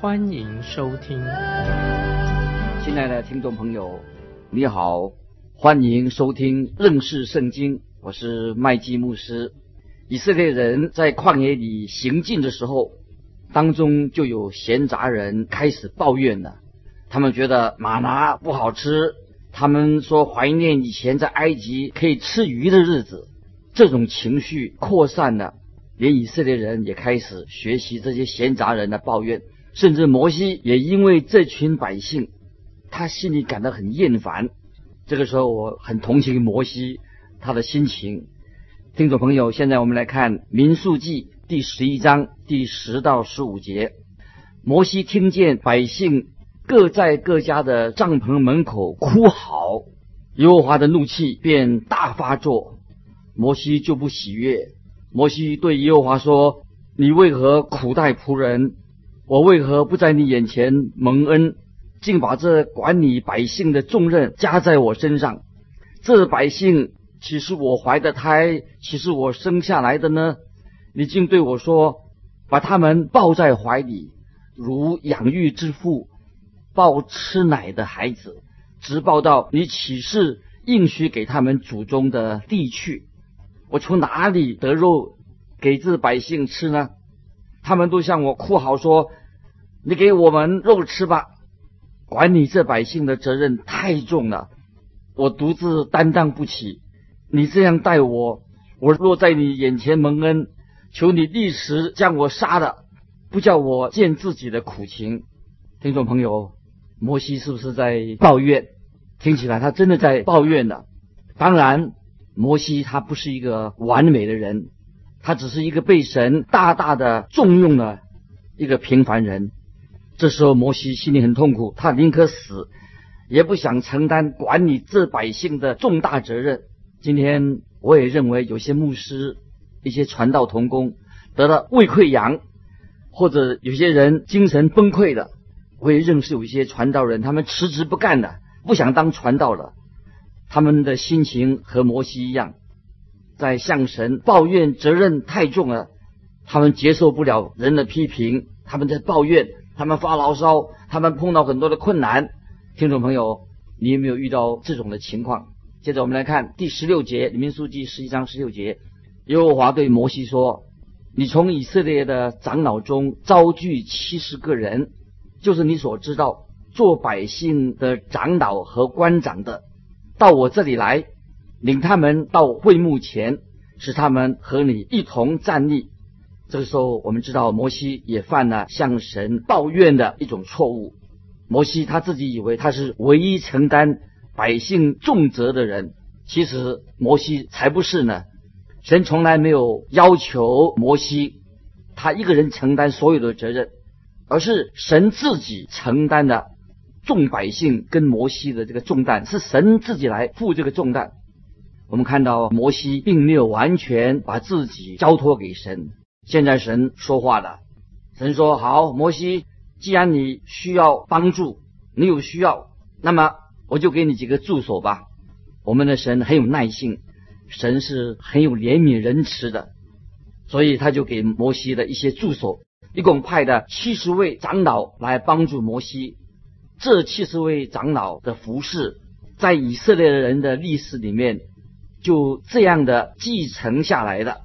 欢迎收听。亲爱的听众朋友，你好，欢迎收听认识圣经，我是麦基牧师。以色列人在旷野里行进的时候，当中就有闲杂人开始抱怨了。他们觉得玛拿不好吃，他们说怀念以前在埃及可以吃鱼的日子。这种情绪扩散了，连以色列人也开始学习这些闲杂人的抱怨，甚至摩西也因为这群百姓，他心里感到很厌烦。这个时候，我很同情摩西他的心情。听众朋友，现在我们来看《民数记》第十一章第十到十五节。摩西听见百姓各在各家的帐篷门口哭嚎，耶和华的怒气便大发作，摩西就不喜悦。摩西对耶和华说：“你为何苦待仆人？我为何不在你眼前蒙恩，竟把这管理百姓的重任加在我身上？这百姓……”岂是我怀的胎？岂是我生下来的呢？你竟对我说，把他们抱在怀里，如养育之父抱吃奶的孩子，直抱到你岂是应许给他们祖宗的地去？我从哪里得肉给这百姓吃呢？他们都向我哭嚎说：“你给我们肉吃吧！管你这百姓的责任太重了，我独自担当不起。”你这样待我，我若在你眼前蒙恩，求你立时将我杀了，不叫我见自己的苦情。听众朋友，摩西是不是在抱怨？听起来他真的在抱怨呢。当然，摩西他不是一个完美的人，他只是一个被神大大的重用的一个平凡人。这时候，摩西心里很痛苦，他宁可死，也不想承担管理这百姓的重大责任。今天我也认为有些牧师、一些传道同工得了胃溃疡，或者有些人精神崩溃的。我也认识有一些传道人，他们辞职不干了，不想当传道了。他们的心情和摩西一样，在向神抱怨责任太重了，他们接受不了人的批评，他们在抱怨，他们发牢骚，他们碰到很多的困难。听众朋友，你有没有遇到这种的情况？接着我们来看第十六节，里面书记十一章十六节，耶和华对摩西说：“你从以色列的长老中招聚七十个人，就是你所知道做百姓的长老和官长的，到我这里来，领他们到会幕前，使他们和你一同站立。”这个时候，我们知道摩西也犯了向神抱怨的一种错误。摩西他自己以为他是唯一承担。百姓重责的人，其实摩西才不是呢。神从来没有要求摩西他一个人承担所有的责任，而是神自己承担的众百姓跟摩西的这个重担，是神自己来负这个重担。我们看到摩西并没有完全把自己交托给神。现在神说话了，神说：“好，摩西，既然你需要帮助，你有需要，那么。”我就给你几个助手吧。我们的神很有耐性，神是很有怜悯仁慈的，所以他就给摩西的一些助手，一共派的七十位长老来帮助摩西。这七十位长老的服饰，在以色列人的历史里面就这样的继承下来的。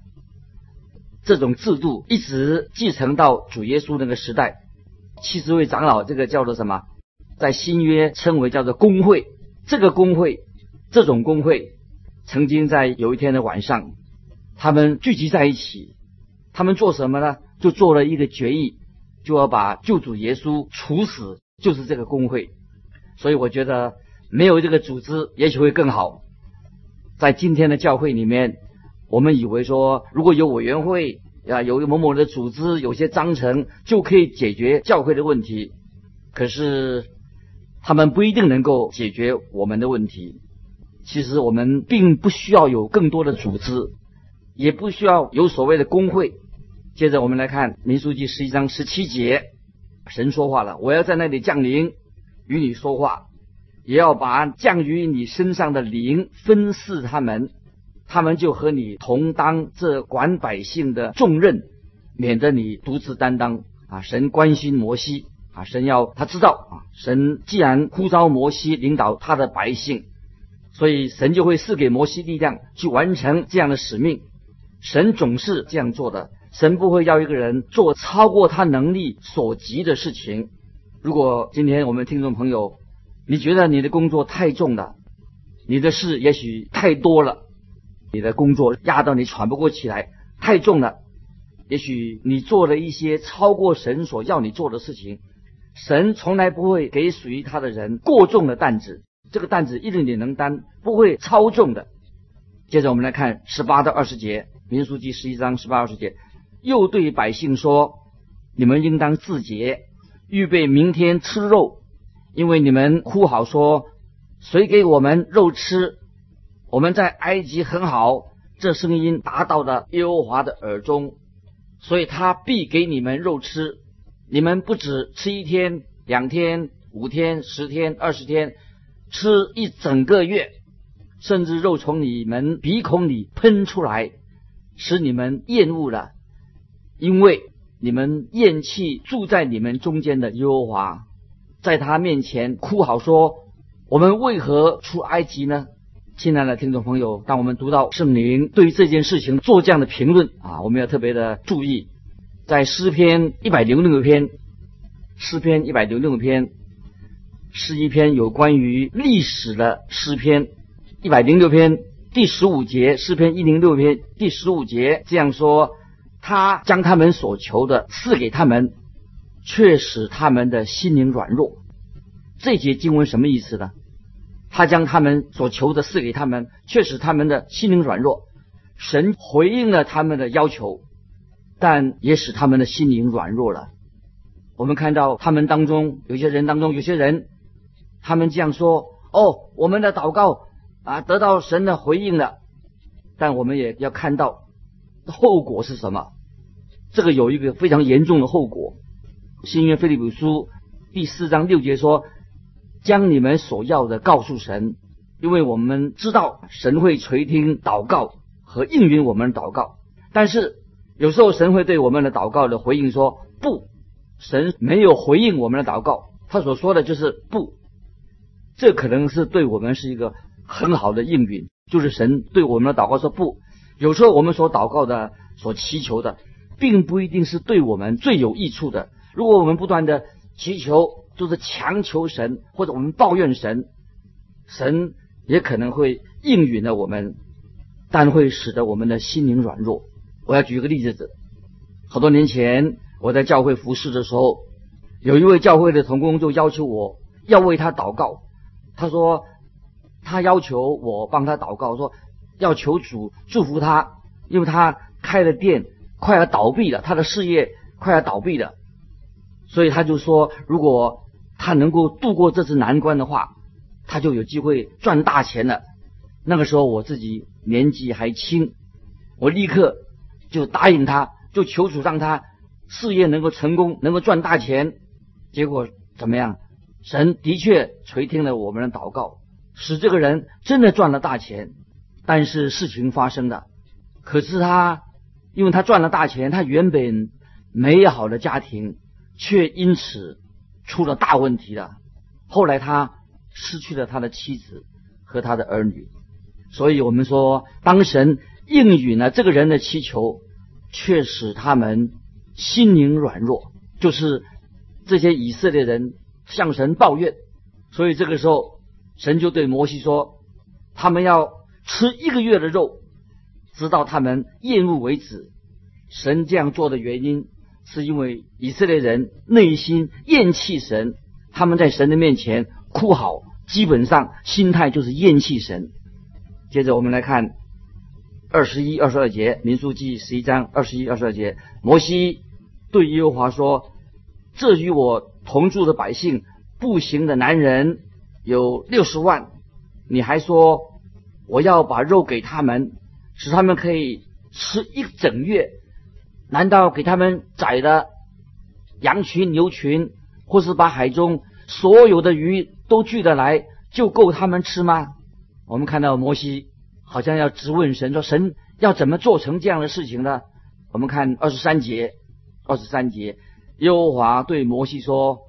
这种制度一直继承到主耶稣那个时代。七十位长老，这个叫做什么？在新约称为叫做工会，这个工会，这种工会，曾经在有一天的晚上，他们聚集在一起，他们做什么呢？就做了一个决议，就要把救主耶稣处死，就是这个工会。所以我觉得没有这个组织，也许会更好。在今天的教会里面，我们以为说，如果有委员会啊，有某某的组织，有些章程就可以解决教会的问题，可是。他们不一定能够解决我们的问题。其实我们并不需要有更多的组织，也不需要有所谓的工会。接着我们来看民书记十一章十七节，神说话了：“我要在那里降临，与你说话，也要把降于你身上的灵分赐他们，他们就和你同当这管百姓的重任，免得你独自担当。”啊，神关心摩西啊，神要他知道啊，神既然呼召摩西领导他的百姓。所以神就会赐给摩西力量去完成这样的使命。神总是这样做的。神不会要一个人做超过他能力所及的事情。如果今天我们听众朋友，你觉得你的工作太重了，你的事也许太多了，你的工作压到你喘不过气来，太重了。也许你做了一些超过神所要你做的事情。神从来不会给属于他的人过重的担子。这个担子一定也能担，不会超重的。接着我们来看十八到二十节，民书记十一章十八二十节，又对百姓说：“你们应当自洁，预备明天吃肉，因为你们哭好说，谁给我们肉吃？我们在埃及很好。这声音达到了耶和华的耳中，所以他必给你们肉吃。你们不止吃一天、两天、五天、十天、二十天。”吃一整个月，甚至肉从你们鼻孔里喷出来，使你们厌恶了，因为你们厌弃住在你们中间的耶和华，在他面前哭嚎说：“我们为何出埃及呢？”亲爱的听众朋友，当我们读到圣灵对于这件事情做这样的评论啊，我们要特别的注意，在诗篇一百零六篇，诗篇一百零六篇。是一篇有关于历史的诗篇，一百零六篇第十五节，诗篇一零六篇第十五节这样说：他将他们所求的赐给他们，却使他们的心灵软弱。这节经文什么意思呢？他将他们所求的赐给他们，却使他们的心灵软弱。神回应了他们的要求，但也使他们的心灵软弱了。我们看到他们当中有些人当中有些人。他们这样说：“哦，我们的祷告啊得到神的回应了，但我们也要看到后果是什么。这个有一个非常严重的后果。新约腓立比书第四章六节说：‘将你们所要的告诉神，因为我们知道神会垂听祷告和应允我们的祷告。’但是有时候神会对我们的祷告的回应说：‘不，神没有回应我们的祷告。’他所说的就是不。”这可能是对我们是一个很好的应允，就是神对我们的祷告说不。有时候我们所祷告的、所祈求的，并不一定是对我们最有益处的。如果我们不断的祈求，就是强求神，或者我们抱怨神，神也可能会应允了我们，但会使得我们的心灵软弱。我要举一个例子：好多年前我在教会服侍的时候，有一位教会的同工就要求我要为他祷告。他说，他要求我帮他祷告，说要求主祝福他，因为他开了店快要倒闭了，他的事业快要倒闭了，所以他就说，如果他能够度过这次难关的话，他就有机会赚大钱了。那个时候我自己年纪还轻，我立刻就答应他，就求主让他事业能够成功，能够赚大钱。结果怎么样？神的确垂听了我们的祷告，使这个人真的赚了大钱。但是事情发生了，可是他因为他赚了大钱，他原本美好的家庭却因此出了大问题了。后来他失去了他的妻子和他的儿女。所以我们说，当神应允了这个人的祈求，却使他们心灵软弱，就是这些以色列人。向神抱怨，所以这个时候，神就对摩西说：“他们要吃一个月的肉，直到他们厌恶为止。”神这样做的原因，是因为以色列人内心厌弃神，他们在神的面前哭嚎，基本上心态就是厌弃神。接着我们来看二十一、二十二节，民数记十一章二十一、二十二节，摩西对耶和华说：“这与我。”同住的百姓步行的男人有六十万，你还说我要把肉给他们，使他们可以吃一整月？难道给他们宰的羊群、牛群，或是把海中所有的鱼都聚得来，就够他们吃吗？我们看到摩西好像要质问神，说神要怎么做成这样的事情呢？我们看二十三节，二十三节，耶和华对摩西说：“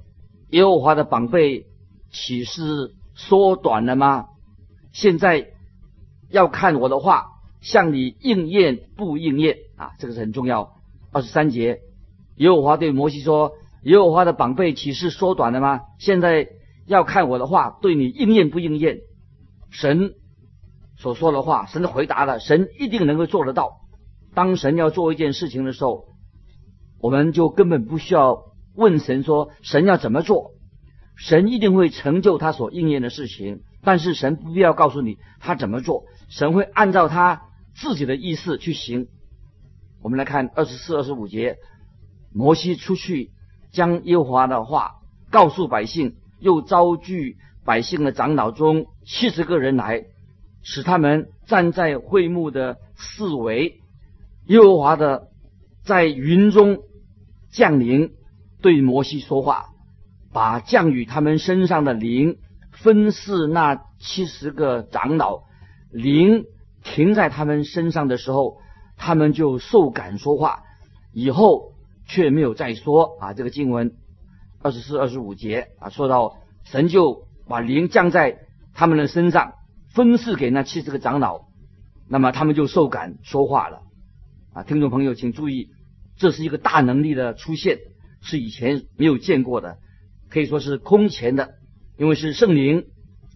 耶和华的宝贝岂是缩短了吗？现在要看我的话向你应验不应验啊？这个是很重要。二十三节，耶和华对摩西说：耶和华的宝贝岂是缩短了吗？现在要看我的话对你应验不应验。神所说的话，神的回答了，神一定能够做得到。”当神要做一件事情的时候，我们就根本不需要问神说神要怎么做，神一定会成就他所应验的事情。但是神不必要告诉你他怎么做，神会按照他自己的意思去行。我们来看二十四、二十五节，摩西出去将耶和华的话告诉百姓，又召聚百姓的长老中七十个人来，使他们站在会幕的四围。耶和华的在云中降临，对摩西说话，把降雨他们身上的灵分赐那七十个长老，灵停在他们身上的时候，他们就受感说话，以后却没有再说啊。这个经文二十四、二十五节啊，说到神就把灵降在他们的身上，分赐给那七十个长老，那么他们就受感说话了。啊，听众朋友，请注意，这是一个大能力的出现，是以前没有见过的，可以说是空前的，因为是圣灵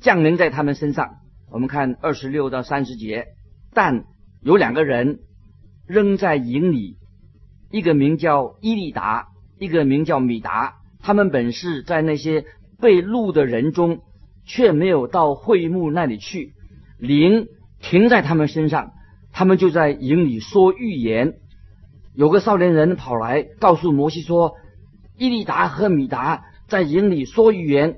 降临在他们身上。我们看二十六到三十节，但有两个人仍在营里，一个名叫伊利达，一个名叫米达，他们本是在那些被录的人中，却没有到会幕那里去，灵停在他们身上。他们就在营里说预言。有个少年人跑来告诉摩西说：“伊利达和米达在营里说预言。”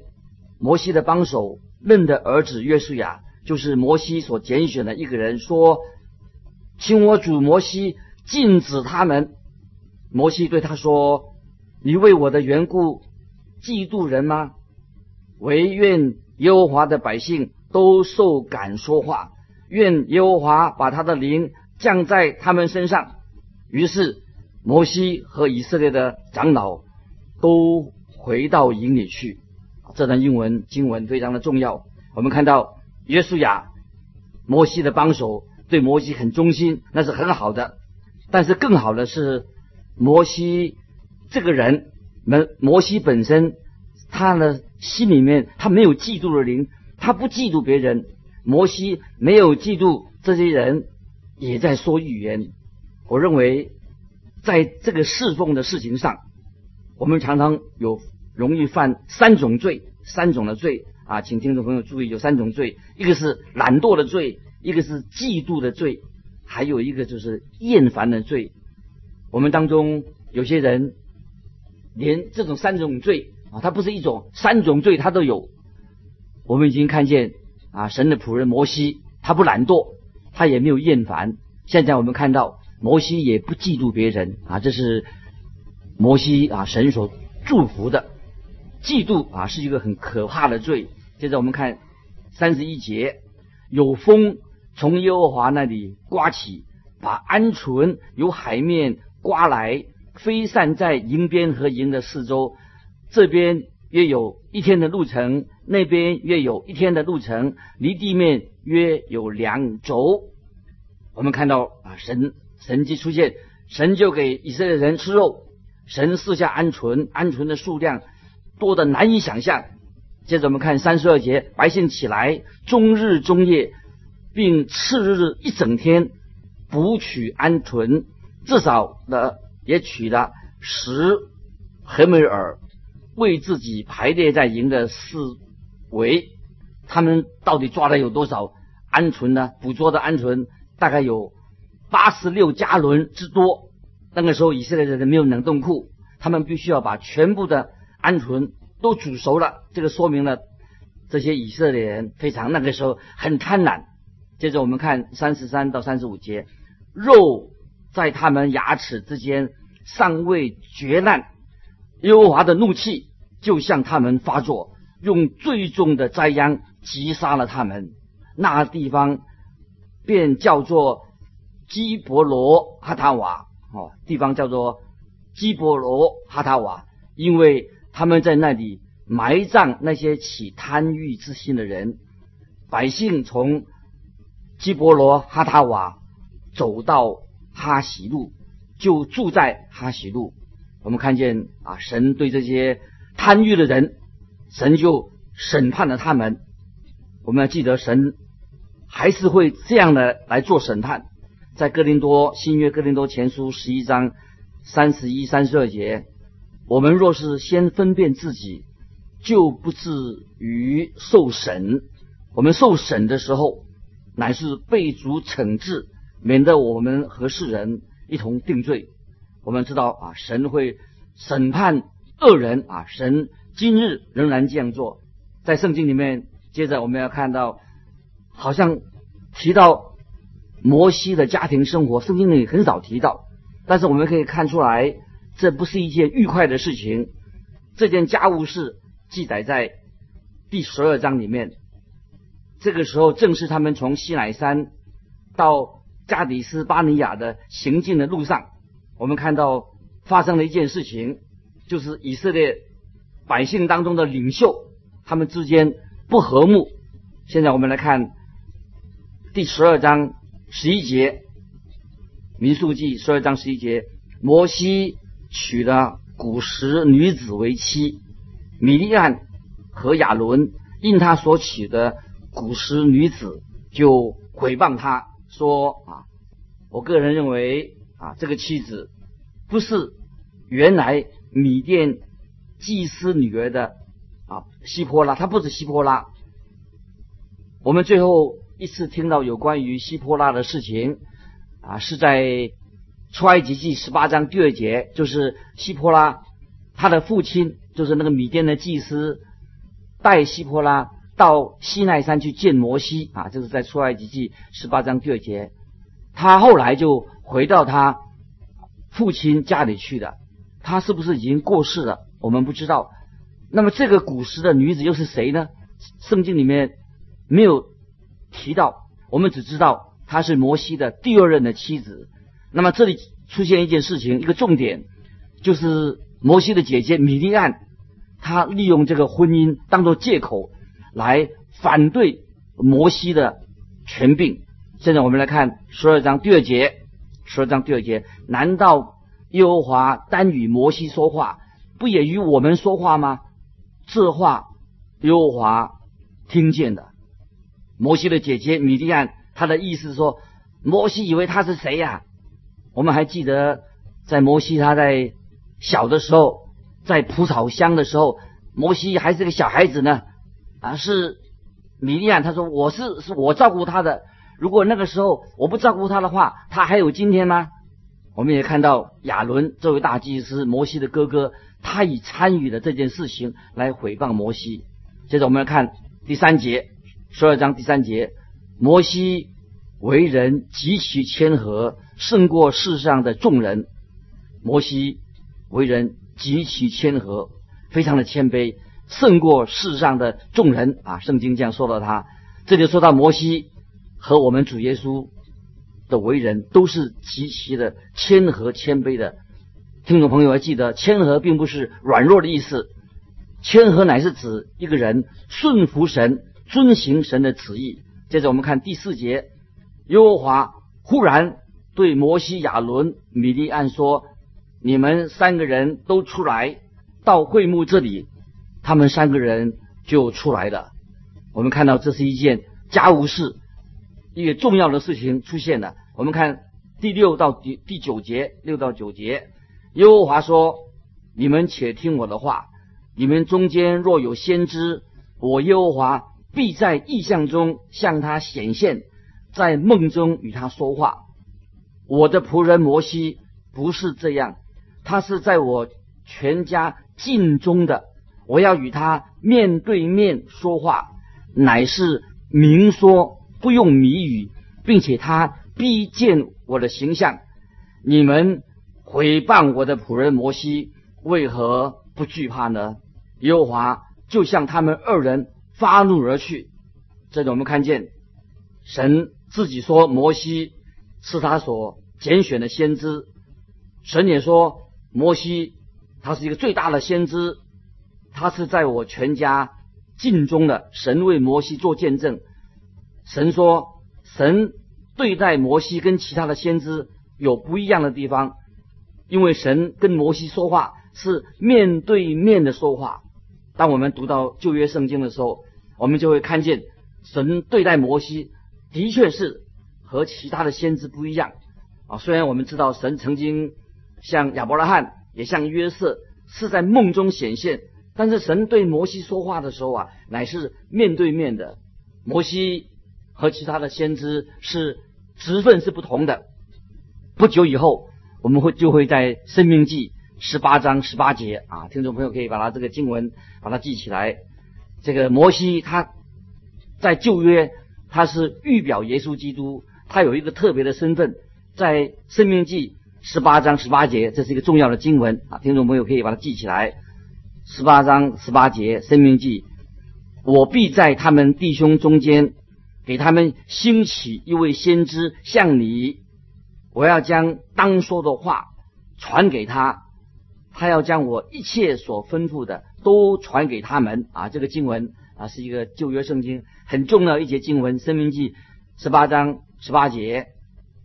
摩西的帮手嫩的儿子约书亚，就是摩西所拣选的一个人，说：“请我主摩西禁止他们。”摩西对他说：“你为我的缘故嫉妒人吗？唯愿耶和华的百姓都受感说话。”愿耶和华把他的灵降在他们身上。于是摩西和以色列的长老都回到营里去。这段英文经文非常的重要。我们看到约书亚，摩西的帮手对摩西很忠心，那是很好的。但是更好的是，摩西这个人，摩摩西本身，他的心里面他没有嫉妒的灵，他不嫉妒别人。摩西没有嫉妒这些人，也在说预言。我认为，在这个侍奉的事情上，我们常常有容易犯三种罪，三种的罪啊，请听众朋友注意，有三种罪：一个是懒惰的罪，一个是嫉妒的罪，还有一个就是厌烦的罪。我们当中有些人，连这种三种罪啊，他不是一种，三种罪他都有。我们已经看见。啊，神的仆人摩西，他不懒惰，他也没有厌烦。现在我们看到摩西也不嫉妒别人啊，这是摩西啊，神所祝福的。嫉妒啊，是一个很可怕的罪。接着我们看三十一节，有风从耶和华那里刮起，把鹌鹑由海面刮来，飞散在营边和营的四周，这边。约有一天的路程，那边约有一天的路程，离地面约有两轴。我们看到啊，神神迹出现，神就给以色列人吃肉，神赐下鹌鹑，鹌鹑的数量多的难以想象。接着我们看三十二节，百姓起来，终日终夜，并次日一整天捕取鹌鹑，至少的也取了十黑美尔。为自己排列在营的四围，他们到底抓了有多少鹌鹑呢？捕捉的鹌鹑大概有八十六加仑之多。那个时候以色列人没有冷冻库，他们必须要把全部的鹌鹑都煮熟了。这个说明了这些以色列人非常那个时候很贪婪。接着我们看三十三到三十五节，肉在他们牙齿之间尚未绝烂，耶和华的怒气就向他们发作，用最重的灾殃击杀了他们。那地方便叫做基伯罗哈塔瓦，哦，地方叫做基伯罗哈塔瓦，因为他们在那里埋葬那些起贪欲之心的人。百姓从基伯罗哈塔瓦走到哈喜路，就住在哈喜路。我们看见啊，神对这些贪欲的人，神就审判了他们。我们要记得，神还是会这样的来做审判。在哥林多新约哥林多前书十一章三十一、三十二节，我们若是先分辨自己，就不至于受审。我们受审的时候，乃是被主惩治，免得我们和世人一同定罪。我们知道啊，神会审判恶人啊，神今日仍然这样做。在圣经里面，接着我们要看到，好像提到。摩西的家庭生活，圣经里很少提到，但是我们可以看出来，这不是一件愉快的事情。这件家务事记载在第十二章里面。这个时候正是他们从西乃山到加底斯巴尼亚的行进的路上，我们看到发生了一件事情，就是以色列百姓当中的领袖他们之间不和睦。现在我们来看第十二章。十一节，民数记十二章十一节，摩西娶了古时女子为妻，米利安和亚伦因他所娶的古时女子就毁谤他说啊，我个人认为啊，这个妻子不是原来米甸祭司女儿的啊希波拉，她不是希波拉。我们最后。一次听到有关于希波拉的事情，啊，是在出埃及记十八章第二节，就是希波拉他的父亲，就是那个米甸的祭司，带希波拉到西奈山去见摩西，啊，这是在出埃及记十八章第二节，他后来就回到他父亲家里去了，他是不是已经过世了？我们不知道。那么这个古时的女子又是谁呢？圣经里面没有。提到，我们只知道她是摩西的第二任的妻子。那么这里出现一件事情，一个重点就是摩西的姐姐米利安，她利用这个婚姻当做借口来反对摩西的权柄。现在我们来看十二章第二节，十二章第二节，难道耶和华单与摩西说话，不也与我们说话吗？这话耶和华听见的。摩西的姐姐米利安，她的意思说，摩西以为他是谁呀？我们还记得，在摩西他在小的时候，在蒲草乡的时候，摩西还是个小孩子呢。啊，是米利亚，他说我是是我照顾他的。如果那个时候我不照顾他的话，他还有今天吗？我们也看到亚伦这位大祭司，摩西的哥哥，他已参与了这件事情来毁谤摩西。接着我们来看第三节。十二章第三节，摩西为人极其谦和，胜过世上的众人。摩西为人极其谦和，非常的谦卑，胜过世上的众人啊！圣经这样说到他，这里说到摩西和我们主耶稣的为人都是极其的谦和谦卑的。听众朋友要记得，谦和并不是软弱的意思，谦和乃是指一个人顺服神。遵行神的旨意。接着我们看第四节，耶和华忽然对摩西、亚伦、米利安说：“你们三个人都出来到会幕这里。”他们三个人就出来了。我们看到这是一件家务事，一个重要的事情出现了。我们看第六到第第九节，六到九节，耶和华说：“你们且听我的话，你们中间若有先知，我耶和华。”必在意象中向他显现，在梦中与他说话。我的仆人摩西不是这样，他是在我全家尽忠的我要与他面对面说话，乃是明说，不用谜语，并且他必见我的形象。你们毁谤我的仆人摩西，为何不惧怕呢？耶和华就向他们二人发怒而去。这里我们看见神自己说摩西是他所拣选的先知，神也说摩西他是一个最大的先知。他是在我全家尽忠的。神为摩西做见证。神说，神对待摩西跟其他的先知有不一样的地方，因为神跟摩西说话是面对面的说话。当我们读到旧约圣经的时候，我们就会看见神对待摩西的确是和其他的先知不一样啊。虽然我们知道神曾经像亚伯拉罕也像约瑟是在梦中显现。但是神对摩西说话的时候啊，乃是面对面的。摩西和其他的先知是职分是不同的。不久以后，我们会就会在《生命记》十八章十八节啊，听众朋友可以把它这个经文把它记起来。这个摩西他在旧约他是预表耶稣基督，他有一个特别的身份，在《生命记》十八章十八节，这是一个重要的经文啊，听众朋友可以把它记起来。十八章十八节，《生命记》，我必在他们弟兄中间，给他们兴起一位先知，像你。我要将当说的话传给他，他要将我一切所吩咐的都传给他们。啊，这个经文啊，是一个旧约圣经很重要一节经文，《生命记》十八章十八节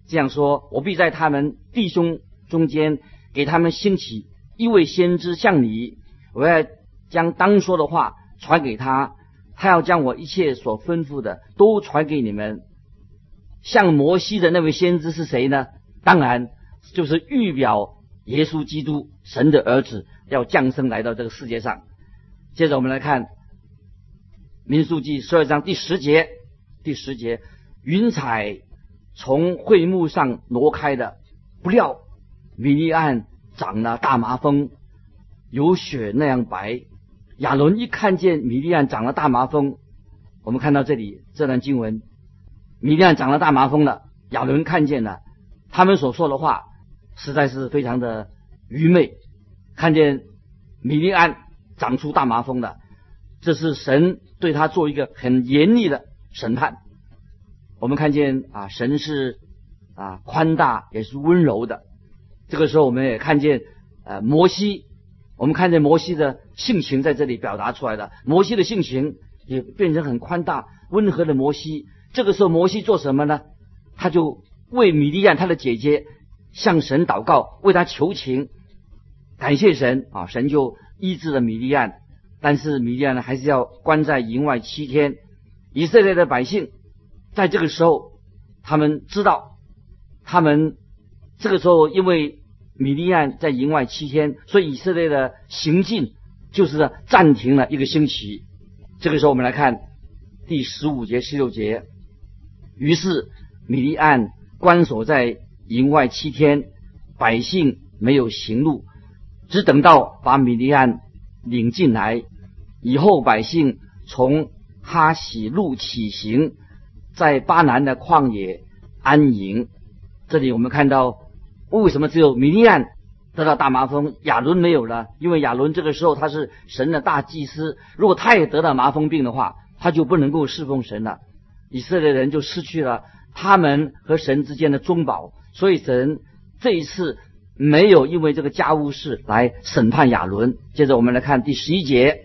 这样说：我必在他们弟兄中间，给他们兴起一位先知，像你。我要将当说的话传给他，他要将我一切所吩咐的都传给你们。像摩西的那位先知是谁呢？当然就是预表耶稣基督，神的儿子要降生来到这个世界上。接着我们来看民数记十二章第十节，第十节，云彩从会幕上挪开的，不料米利暗长了大麻风。有雪那样白，亚伦一看见米利安长了大麻风，我们看到这里这段经文，米利安长了大麻风了，亚伦看见了，他们所说的话实在是非常的愚昧。看见米利安长出大麻风了，这是神对他做一个很严厉的审判。我们看见啊，神是啊宽大也是温柔的。这个时候我们也看见呃摩西。我们看见摩西的性情在这里表达出来的，摩西的性情也变成很宽大、温和的摩西。这个时候，摩西做什么呢？他就为米利亚他的姐姐向神祷告，为他求情，感谢神啊！神就医治了米利亚，但是米利亚呢，还是要关在营外七天。以色列的百姓在这个时候，他们知道，他们这个时候因为。米利暗在营外七天，所以以色列的行进就是暂停了一个星期。这个时候，我们来看第十五节、十六节。于是米利暗关锁在营外七天，百姓没有行路，只等到把米利暗领进来以后，百姓从哈喜路起行，在巴南的旷野安营。这里我们看到。为什么只有米利亚得到大麻风，亚伦没有呢？因为亚伦这个时候他是神的大祭司，如果他也得到麻风病的话，他就不能够侍奉神了。以色列人就失去了他们和神之间的中保，所以神这一次没有因为这个家务事来审判亚伦。接着我们来看第十一节，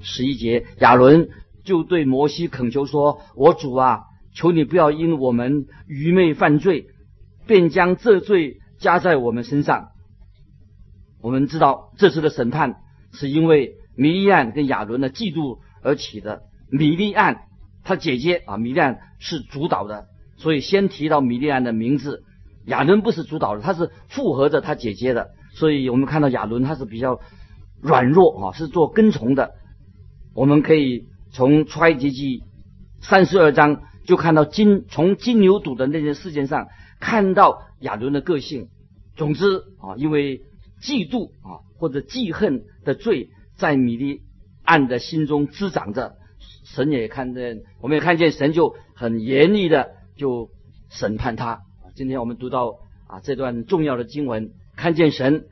十一节亚伦就对摩西恳求说：“我主啊，求你不要因我们愚昧犯罪，便将这罪。”加在我们身上，我们知道这次的审判是因为米利安跟亚伦的嫉妒而起的。米利安他姐姐啊，米利安是主导的，所以先提到米利安的名字。亚伦不是主导的，他是附和着他姐姐的。所以我们看到亚伦他是比较软弱啊，是做跟从的。我们可以从出埃及记三十二章就看到金从金牛犊的那件事件上看到亚伦的个性。总之啊，因为嫉妒啊或者记恨的罪，在米利暗的心中滋长着。神也看见，我们也看见神就很严厉的就审判他。今天我们读到啊这段重要的经文，看见神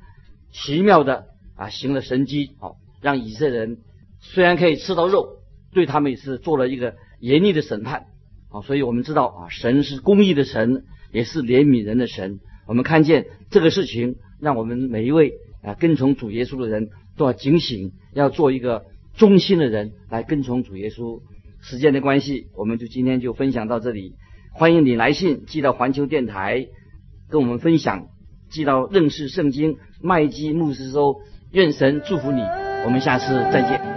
奇妙的啊行了神迹，好让以色列人虽然可以吃到肉，对他们也是做了一个严厉的审判。好，所以我们知道啊神是公义的神，也是怜悯人的神。我们看见这个事情，让我们每一位啊跟从主耶稣的人都要警醒，要做一个。忠心的人来跟从主耶稣。时间的关系，我们就今天就分享到这里。欢迎你来信寄到环球电台，跟我们分享；寄到认识圣经麦基牧师收。愿神祝福你。我们下次再见。